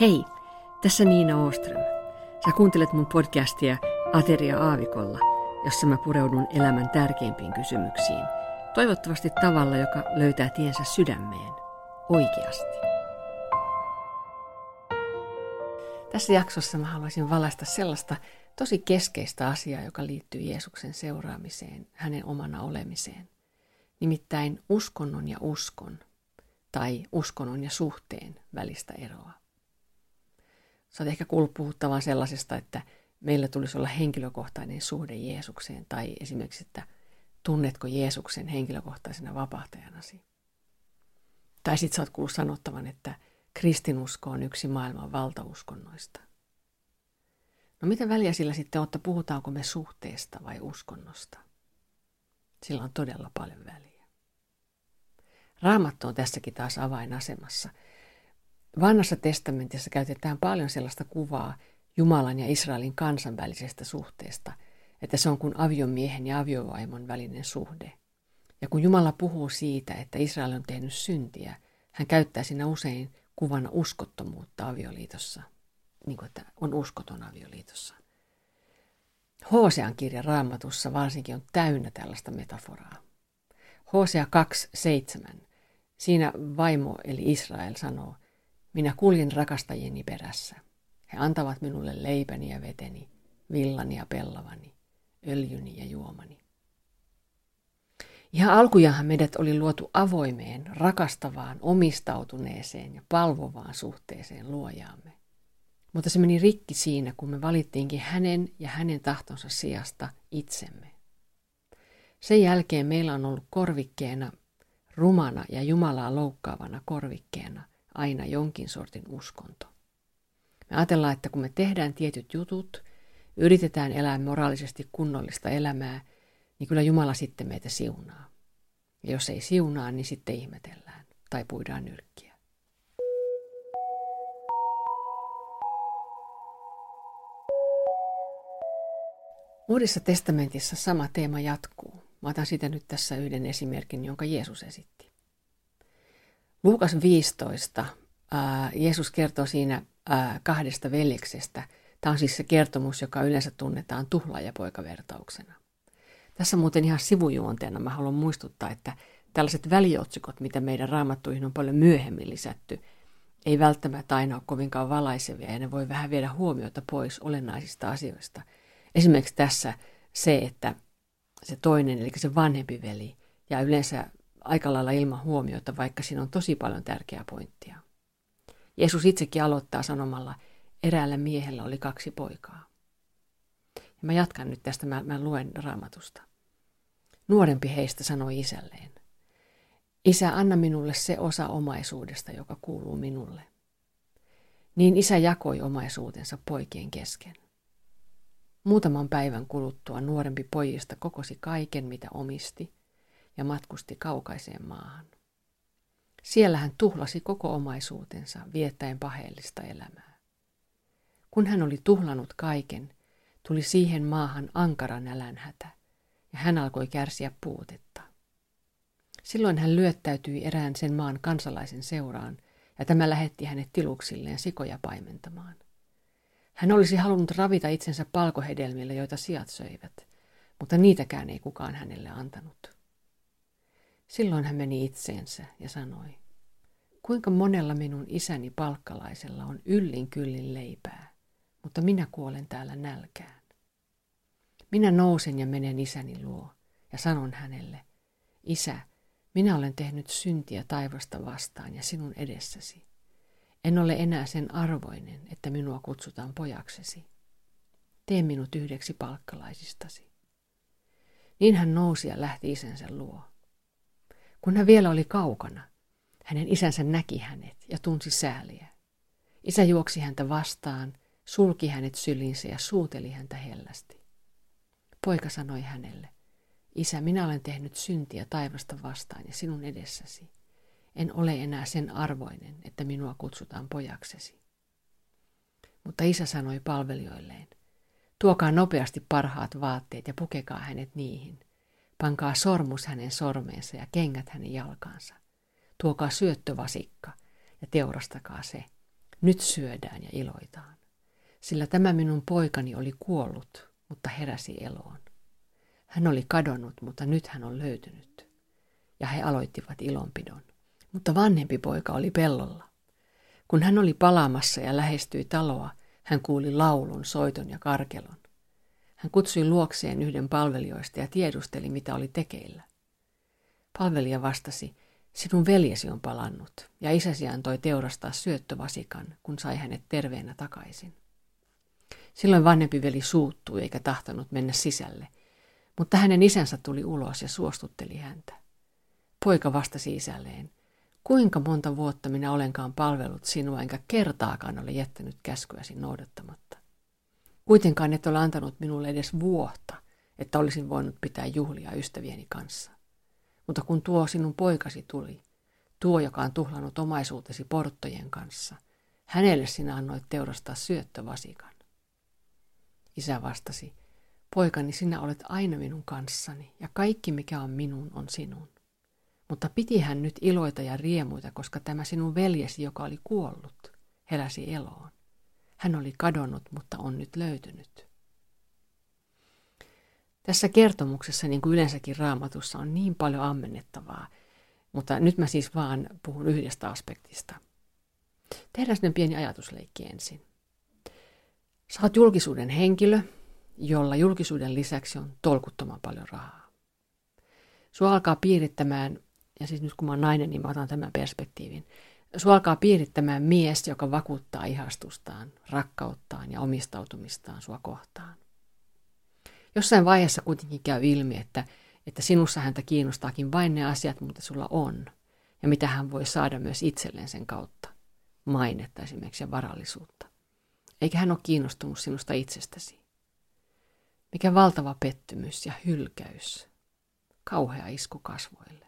Hei, tässä Niina Oström. Sä kuuntelet mun podcastia Ateria Aavikolla, jossa mä pureudun elämän tärkeimpiin kysymyksiin. Toivottavasti tavalla, joka löytää tiensä sydämeen. Oikeasti. Tässä jaksossa mä haluaisin valaista sellaista tosi keskeistä asiaa, joka liittyy Jeesuksen seuraamiseen, hänen omana olemiseen. Nimittäin uskonnon ja uskon, tai uskonnon ja suhteen välistä eroa. Sä oot ehkä kuullut puhuttavan sellaisesta, että meillä tulisi olla henkilökohtainen suhde Jeesukseen, tai esimerkiksi, että tunnetko Jeesuksen henkilökohtaisena vapahtajanasi. Tai sitten sä oot kuullut sanottavan, että kristinusko on yksi maailman valtauskonnoista. No mitä väliä sillä sitten on, että puhutaanko me suhteesta vai uskonnosta? Sillä on todella paljon väliä. Raamattu on tässäkin taas avainasemassa – Vanhassa testamentissa käytetään paljon sellaista kuvaa Jumalan ja Israelin kansanvälisestä suhteesta, että se on kuin aviomiehen ja aviovaimon välinen suhde. Ja kun Jumala puhuu siitä, että Israel on tehnyt syntiä, hän käyttää siinä usein kuvana uskottomuutta avioliitossa, niin kuin että on uskoton avioliitossa. Hosean kirja raamatussa varsinkin on täynnä tällaista metaforaa. Hosea 2.7. Siinä vaimo eli Israel sanoo – minä kuljen rakastajieni perässä. He antavat minulle leipäni ja veteni, villani ja pellavani, öljyni ja juomani. Ihan alkujahan meidät oli luotu avoimeen, rakastavaan, omistautuneeseen ja palvovaan suhteeseen luojaamme. Mutta se meni rikki siinä, kun me valittiinkin hänen ja hänen tahtonsa sijasta itsemme. Sen jälkeen meillä on ollut korvikkeena, rumana ja Jumalaa loukkaavana korvikkeena – aina jonkin sortin uskonto. Me ajatellaan, että kun me tehdään tietyt jutut, yritetään elää moraalisesti kunnollista elämää, niin kyllä Jumala sitten meitä siunaa. Ja jos ei siunaa, niin sitten ihmetellään tai puidaan nyrkkiä. Uudessa testamentissa sama teema jatkuu. Mä otan siitä nyt tässä yhden esimerkin, jonka Jeesus esitti. Luukas 15. Jeesus kertoo siinä kahdesta veljeksestä. Tämä on siis se kertomus, joka yleensä tunnetaan tuhlaajapoikavertauksena. Tässä muuten ihan sivujuonteena mä haluan muistuttaa, että tällaiset väliotsikot, mitä meidän raamattuihin on paljon myöhemmin lisätty, ei välttämättä aina ole kovinkaan valaisevia ja ne voi vähän viedä huomiota pois olennaisista asioista. Esimerkiksi tässä se, että se toinen, eli se vanhempi veli, ja yleensä aika lailla ilman huomiota, vaikka siinä on tosi paljon tärkeää pointtia. Jeesus itsekin aloittaa sanomalla, eräällä miehellä oli kaksi poikaa. Ja mä jatkan nyt tästä, mä, mä luen raamatusta. Nuorempi heistä sanoi isälleen, Isä, anna minulle se osa omaisuudesta, joka kuuluu minulle. Niin isä jakoi omaisuutensa poikien kesken. Muutaman päivän kuluttua nuorempi pojista kokosi kaiken, mitä omisti, ja matkusti kaukaiseen maahan. Siellä hän tuhlasi koko omaisuutensa viettäen paheellista elämää. Kun hän oli tuhlannut kaiken, tuli siihen maahan ankara nälänhätä, ja hän alkoi kärsiä puutetta. Silloin hän lyöttäytyi erään sen maan kansalaisen seuraan, ja tämä lähetti hänet tiluksilleen sikoja paimentamaan. Hän olisi halunnut ravita itsensä palkohedelmillä, joita sijat söivät, mutta niitäkään ei kukaan hänelle antanut. Silloin hän meni itseensä ja sanoi, kuinka monella minun isäni palkkalaisella on yllin kyllin leipää, mutta minä kuolen täällä nälkään. Minä nousen ja menen isäni luo ja sanon hänelle, Isä, minä olen tehnyt syntiä taivasta vastaan ja sinun edessäsi. En ole enää sen arvoinen, että minua kutsutaan pojaksesi. Tee minut yhdeksi palkkalaisistasi. Niin hän nousi ja lähti isänsä luo. Kun hän vielä oli kaukana, hänen isänsä näki hänet ja tunsi sääliä. Isä juoksi häntä vastaan, sulki hänet sylinsä ja suuteli häntä hellästi. Poika sanoi hänelle, Isä, minä olen tehnyt syntiä taivasta vastaan ja sinun edessäsi. En ole enää sen arvoinen, että minua kutsutaan pojaksesi. Mutta isä sanoi palvelijoilleen, tuokaa nopeasti parhaat vaatteet ja pukekaa hänet niihin. Pankaa sormus hänen sormeensa ja kengät hänen jalkaansa. Tuokaa syöttövasikka ja teurastakaa se. Nyt syödään ja iloitaan, sillä tämä minun poikani oli kuollut, mutta heräsi eloon. Hän oli kadonnut, mutta nyt hän on löytynyt. Ja he aloittivat ilonpidon. Mutta vanhempi poika oli pellolla. Kun hän oli palaamassa ja lähestyi taloa, hän kuuli laulun, soiton ja karkelon. Hän kutsui luokseen yhden palvelijoista ja tiedusteli, mitä oli tekeillä. Palvelija vastasi, sinun veljesi on palannut, ja isäsi antoi teurastaa syöttövasikan, kun sai hänet terveenä takaisin. Silloin vanhempi veli suuttui eikä tahtonut mennä sisälle, mutta hänen isänsä tuli ulos ja suostutteli häntä. Poika vastasi isälleen, kuinka monta vuotta minä olenkaan palvellut sinua, enkä kertaakaan ole jättänyt käskyäsi noudattamatta. Kuitenkaan et ole antanut minulle edes vuotta, että olisin voinut pitää juhlia ystävieni kanssa. Mutta kun tuo sinun poikasi tuli, tuo, joka on tuhlannut omaisuutesi porttojen kanssa, hänelle sinä annoit teurastaa syöttövasikan. Isä vastasi, poikani sinä olet aina minun kanssani, ja kaikki mikä on minun on sinun. Mutta piti hän nyt iloita ja riemuita, koska tämä sinun veljesi, joka oli kuollut, heräsi eloon. Hän oli kadonnut, mutta on nyt löytynyt. Tässä kertomuksessa, niin kuin yleensäkin raamatussa, on niin paljon ammennettavaa, mutta nyt mä siis vaan puhun yhdestä aspektista. Tehdään sinne pieni ajatusleikki ensin. Sä oot julkisuuden henkilö, jolla julkisuuden lisäksi on tolkuttoman paljon rahaa. Sua alkaa piirittämään, ja siis nyt kun mä oon nainen, niin mä otan tämän perspektiivin. Sua alkaa piirittämään mies, joka vakuuttaa ihastustaan, rakkauttaan ja omistautumistaan sua kohtaan. Jossain vaiheessa kuitenkin käy ilmi, että, että sinussa häntä kiinnostaakin vain ne asiat, mitä sulla on, ja mitä hän voi saada myös itselleen sen kautta. Mainetta esimerkiksi ja varallisuutta. Eikä hän ole kiinnostunut sinusta itsestäsi. Mikä valtava pettymys ja hylkäys. Kauhea isku kasvoille.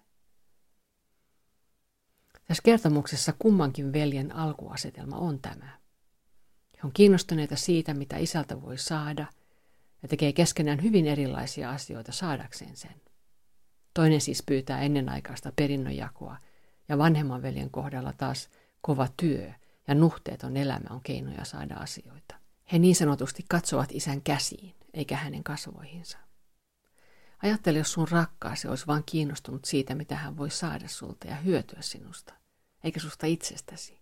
Tässä kertomuksessa kummankin veljen alkuasetelma on tämä. He on kiinnostuneita siitä, mitä isältä voi saada – ja tekee keskenään hyvin erilaisia asioita saadakseen sen. Toinen siis pyytää ennenaikaista perinnönjakoa ja vanhemman veljen kohdalla taas kova työ ja nuhteeton elämä on keinoja saada asioita. He niin sanotusti katsovat isän käsiin, eikä hänen kasvoihinsa. Ajattele, jos sun rakkaasi olisi vain kiinnostunut siitä, mitä hän voi saada sulta ja hyötyä sinusta, eikä susta itsestäsi.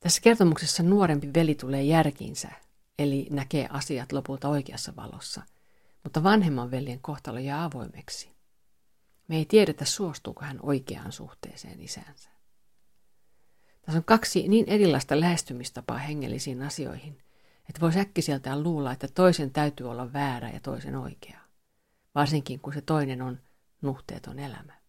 Tässä kertomuksessa nuorempi veli tulee järkiinsä eli näkee asiat lopulta oikeassa valossa, mutta vanhemman veljen kohtalo jää avoimeksi. Me ei tiedetä, suostuuko hän oikeaan suhteeseen isänsä. Tässä on kaksi niin erilaista lähestymistapaa hengellisiin asioihin, että voisi äkkiseltään luulla, että toisen täytyy olla väärä ja toisen oikea, varsinkin kun se toinen on nuhteeton elämä.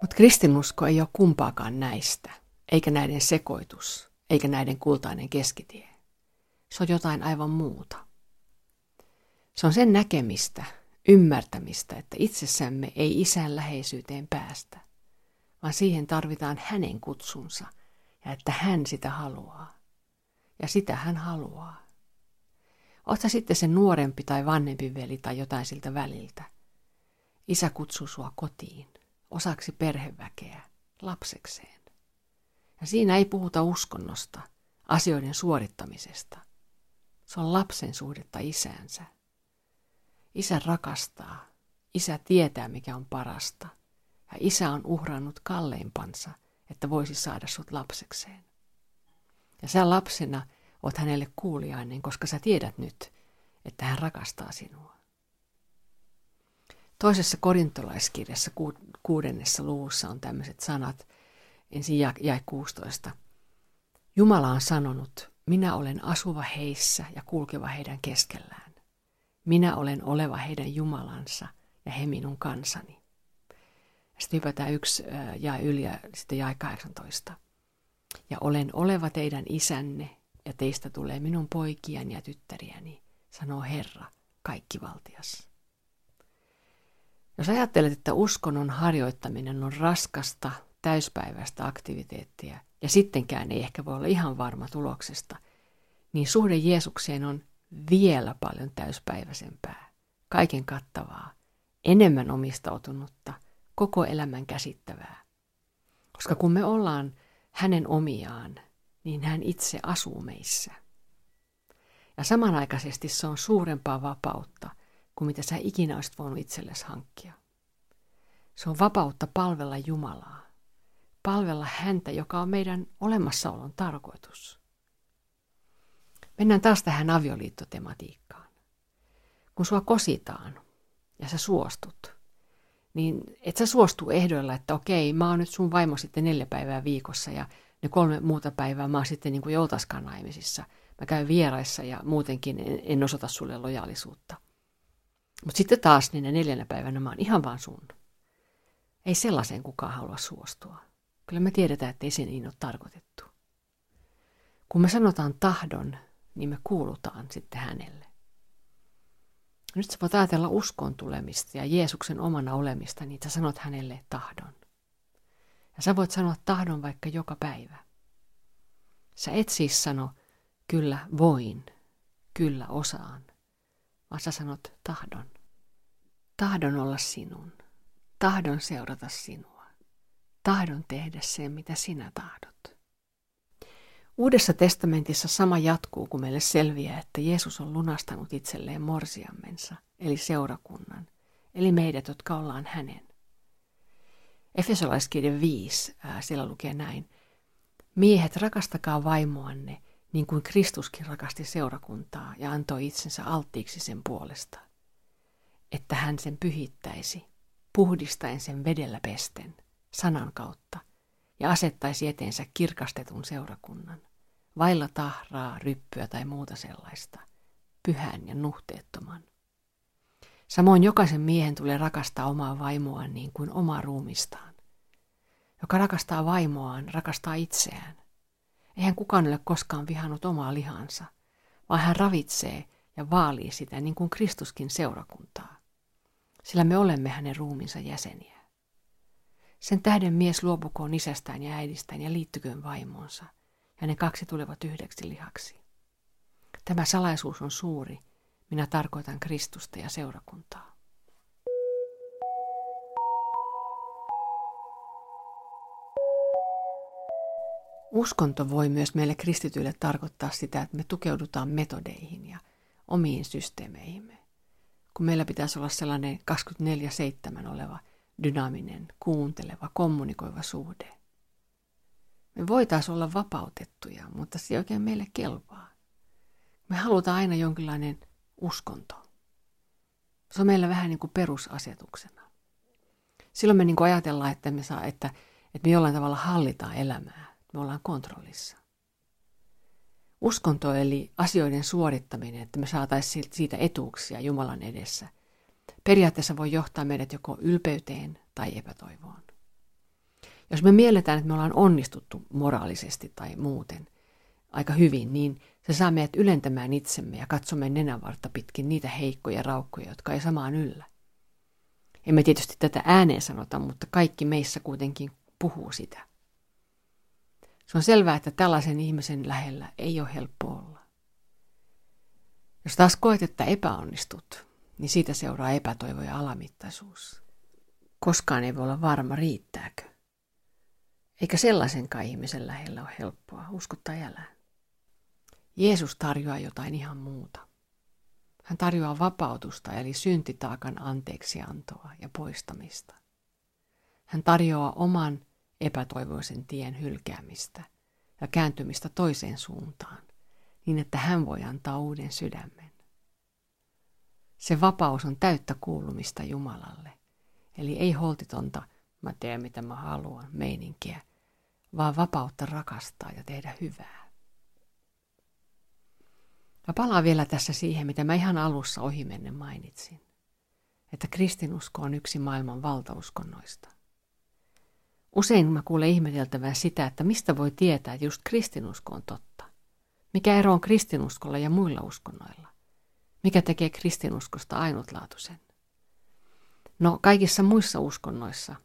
Mutta kristinusko ei ole kumpaakaan näistä, eikä näiden sekoitus, eikä näiden kultainen keskitie. Se on jotain aivan muuta. Se on sen näkemistä, ymmärtämistä, että itsessämme ei isän läheisyyteen päästä, vaan siihen tarvitaan hänen kutsunsa ja että hän sitä haluaa. Ja sitä hän haluaa. Oletko sitten se nuorempi tai vanhempi veli tai jotain siltä väliltä. Isä kutsuu sua kotiin osaksi perheväkeä, lapsekseen. Ja siinä ei puhuta uskonnosta, asioiden suorittamisesta. Se on lapsen suhdetta isäänsä. Isä rakastaa, isä tietää mikä on parasta, ja isä on uhrannut kalleimpansa, että voisi saada sut lapsekseen. Ja sä lapsena oot hänelle kuuliainen, koska sä tiedät nyt, että hän rakastaa sinua. Toisessa korintolaiskirjassa kuudennessa luvussa on tämmöiset sanat, ensin jäi 16. Jumala on sanonut, minä olen asuva heissä ja kulkeva heidän keskellään. Minä olen oleva heidän Jumalansa ja he minun kansani. Sitten hypätään yksi ja yli ja sitten jäi 18. Ja olen oleva teidän isänne ja teistä tulee minun poikiani ja tyttäriäni, sanoo Herra, kaikki valtias. Jos ajattelet, että uskonnon harjoittaminen on raskasta, täyspäiväistä aktiviteettia ja sittenkään ei ehkä voi olla ihan varma tuloksesta, niin suhde Jeesukseen on vielä paljon täyspäiväisempää, kaiken kattavaa, enemmän omistautunutta, koko elämän käsittävää. Koska kun me ollaan hänen omiaan, niin hän itse asuu meissä. Ja samanaikaisesti se on suurempaa vapautta kuin mitä sä ikinä olisit voinut itsellesi hankkia. Se on vapautta palvella Jumalaa. Palvella häntä, joka on meidän olemassaolon tarkoitus. Mennään taas tähän avioliittotematiikkaan. Kun sua kositaan ja sä suostut, niin et sä suostu ehdoilla, että okei, mä oon nyt sun vaimo sitten neljä päivää viikossa ja ne kolme muuta päivää mä oon sitten niin kuin joutaskaan naimisissa. Mä käyn vieraissa ja muutenkin en, en osoita sulle lojaalisuutta. Mutta sitten taas niin ne neljänä päivänä mä oon ihan vaan sun. Ei sellaiseen kukaan halua suostua. Kyllä me tiedetään, että ei se niin ole tarkoitettu. Kun me sanotaan tahdon, niin me kuulutaan sitten hänelle. Nyt sä voit ajatella uskon tulemista ja Jeesuksen omana olemista, niin sä sanot hänelle tahdon. Ja sä voit sanoa tahdon vaikka joka päivä. Sä et siis sano, kyllä voin, kyllä osaan, vaan sä sanot tahdon. Tahdon olla sinun. Tahdon seurata sinua. Tahdon tehdä sen, mitä sinä tahdot. Uudessa testamentissa sama jatkuu, kun meille selviää, että Jeesus on lunastanut itselleen morsiammensa, eli seurakunnan, eli meidät, jotka ollaan hänen. Efesolaiskirja 5, ää, siellä lukee näin. Miehet, rakastakaa vaimoanne, niin kuin Kristuskin rakasti seurakuntaa ja antoi itsensä alttiiksi sen puolesta, että hän sen pyhittäisi, puhdistaen sen vedellä pesten, sanan kautta, ja asettaisi eteensä kirkastetun seurakunnan, vailla tahraa, ryppyä tai muuta sellaista, pyhän ja nuhteettoman. Samoin jokaisen miehen tulee rakastaa omaa vaimoaan niin kuin omaa ruumistaan. Joka rakastaa vaimoaan, rakastaa itseään. Eihän kukaan ole koskaan vihannut omaa lihansa, vaan hän ravitsee ja vaalii sitä niin kuin Kristuskin seurakuntaa. Sillä me olemme hänen ruuminsa jäseniä. Sen tähden mies luopukoon isästään ja äidistään ja liittyköön vaimoonsa, ja ne kaksi tulevat yhdeksi lihaksi. Tämä salaisuus on suuri, minä tarkoitan Kristusta ja seurakuntaa. Uskonto voi myös meille kristityille tarkoittaa sitä, että me tukeudutaan metodeihin ja omiin systeemeihimme. Kun meillä pitäisi olla sellainen 24-7 oleva dynaaminen, kuunteleva, kommunikoiva suhde. Me voitaisiin olla vapautettuja, mutta se ei oikein meille kelpaa. Me halutaan aina jonkinlainen uskonto. Se on meillä vähän niin kuin perusasetuksena. Silloin me niin kuin ajatellaan, että me, saa, että, että me jollain tavalla hallitaan elämää. Me ollaan kontrollissa. Uskonto eli asioiden suorittaminen, että me saataisiin siitä etuuksia Jumalan edessä, periaatteessa voi johtaa meidät joko ylpeyteen tai epätoivoon. Jos me mielletään, että me ollaan onnistuttu moraalisesti tai muuten aika hyvin, niin se saa meidät ylentämään itsemme ja katsomme nenänvartta pitkin niitä heikkoja raukkoja, jotka ei samaan yllä. Emme tietysti tätä ääneen sanota, mutta kaikki meissä kuitenkin puhuu sitä. Se on selvää, että tällaisen ihmisen lähellä ei ole helppo olla. Jos taas koet, että epäonnistut, niin siitä seuraa epätoivo ja alamittaisuus. Koskaan ei voi olla varma, riittääkö. Eikä sellaisenkaan ihmisen lähellä ole helppoa, usko tai älä. Jeesus tarjoaa jotain ihan muuta. Hän tarjoaa vapautusta eli syntitaakan anteeksiantoa ja poistamista. Hän tarjoaa oman epätoivoisen tien hylkäämistä ja kääntymistä toiseen suuntaan, niin että hän voi antaa uuden sydämen. Se vapaus on täyttä kuulumista Jumalalle, eli ei holtitonta, mä teen mitä mä haluan, meininkiä, vaan vapautta rakastaa ja tehdä hyvää. Mä palaan vielä tässä siihen, mitä mä ihan alussa ohimennen mainitsin, että kristinusko on yksi maailman valtauskonnoista. Usein mä kuulen ihmeteltävää sitä, että mistä voi tietää, että just kristinusko on totta. Mikä ero on kristinuskolla ja muilla uskonnoilla? Mikä tekee kristinuskosta ainutlaatuisen? No kaikissa muissa uskonnoissa,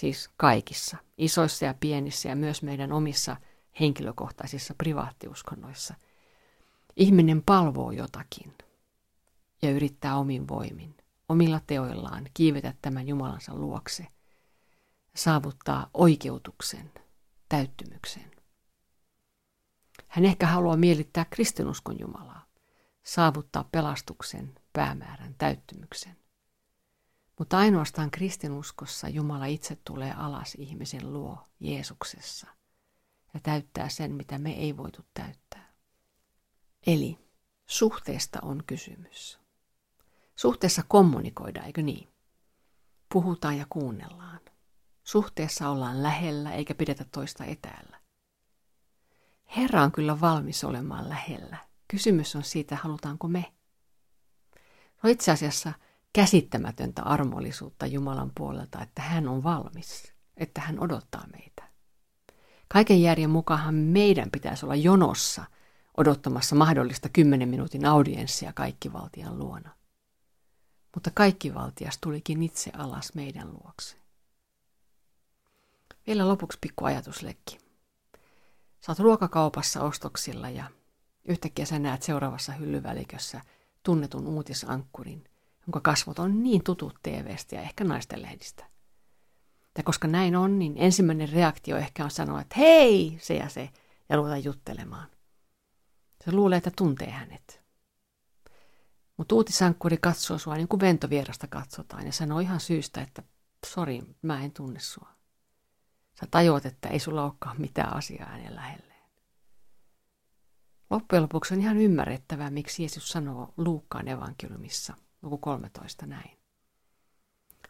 siis kaikissa, isoissa ja pienissä ja myös meidän omissa henkilökohtaisissa privaattiuskonnoissa, ihminen palvoo jotakin ja yrittää omin voimin, omilla teoillaan kiivetä tämän Jumalansa luokse, saavuttaa oikeutuksen, täyttymyksen. Hän ehkä haluaa mielittää kristinuskon Jumalaa, saavuttaa pelastuksen, päämäärän, täyttymyksen. Mutta ainoastaan kristinuskossa Jumala itse tulee alas ihmisen luo Jeesuksessa ja täyttää sen, mitä me ei voitu täyttää. Eli suhteesta on kysymys. Suhteessa kommunikoidaan, eikö niin? Puhutaan ja kuunnellaan. Suhteessa ollaan lähellä eikä pidetä toista etäällä. Herra on kyllä valmis olemaan lähellä. Kysymys on siitä, halutaanko me. No itse asiassa käsittämätöntä armollisuutta Jumalan puolelta, että hän on valmis, että hän odottaa meitä. Kaiken järjen mukaan meidän pitäisi olla jonossa odottamassa mahdollista kymmenen minuutin audienssia kaikkivaltian luona. Mutta kaikkivaltias tulikin itse alas meidän luokse. Vielä lopuksi pikku ajatuslekki. Sä oot ruokakaupassa ostoksilla ja yhtäkkiä sä näet seuraavassa hyllyvälikössä tunnetun uutisankkurin, jonka kasvot on niin tutut TVstä ja ehkä naisten lehdistä. Ja koska näin on, niin ensimmäinen reaktio ehkä on sanoa, että hei, se ja se, ja ruveta juttelemaan. Se luulee, että tuntee hänet. Mutta uutisankkuri katsoo sua niin kuin ventovierasta katsotaan ja sanoo ihan syystä, että sori, mä en tunne sua. Sä tajuat, että ei sulla olekaan mitään asiaa hänen lähelleen. Loppujen lopuksi on ihan ymmärrettävää, miksi Jeesus sanoo Luukkaan evankeliumissa, luku 13 näin.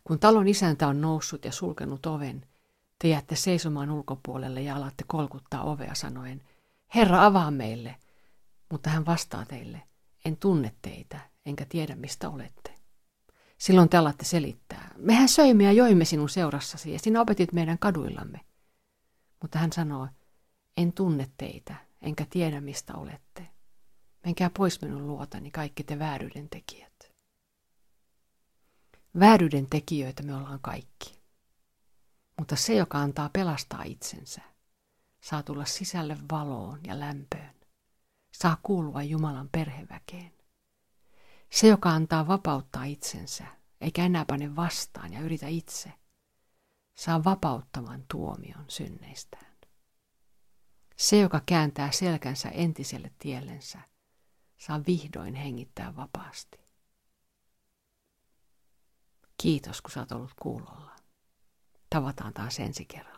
Kun talon isäntä on noussut ja sulkenut oven, te jäätte seisomaan ulkopuolelle ja alatte kolkuttaa ovea sanoen, Herra avaa meille, mutta hän vastaa teille, en tunne teitä, enkä tiedä mistä olette. Silloin te alatte selittää. Mehän söimme ja joimme sinun seurassasi ja sinä opetit meidän kaduillamme. Mutta hän sanoo, en tunne teitä, enkä tiedä mistä olette. Menkää pois minun luotani kaikki te vääryyden tekijät. Vääryyden tekijöitä me ollaan kaikki. Mutta se, joka antaa pelastaa itsensä, saa tulla sisälle valoon ja lämpöön. Saa kuulua Jumalan perheväkeen. Se, joka antaa vapauttaa itsensä, eikä enää pane vastaan ja yritä itse, saa vapauttavan tuomion synneistään. Se, joka kääntää selkänsä entiselle tiellensä, saa vihdoin hengittää vapaasti. Kiitos, kun sä oot ollut kuulolla. Tavataan taas ensi kerralla.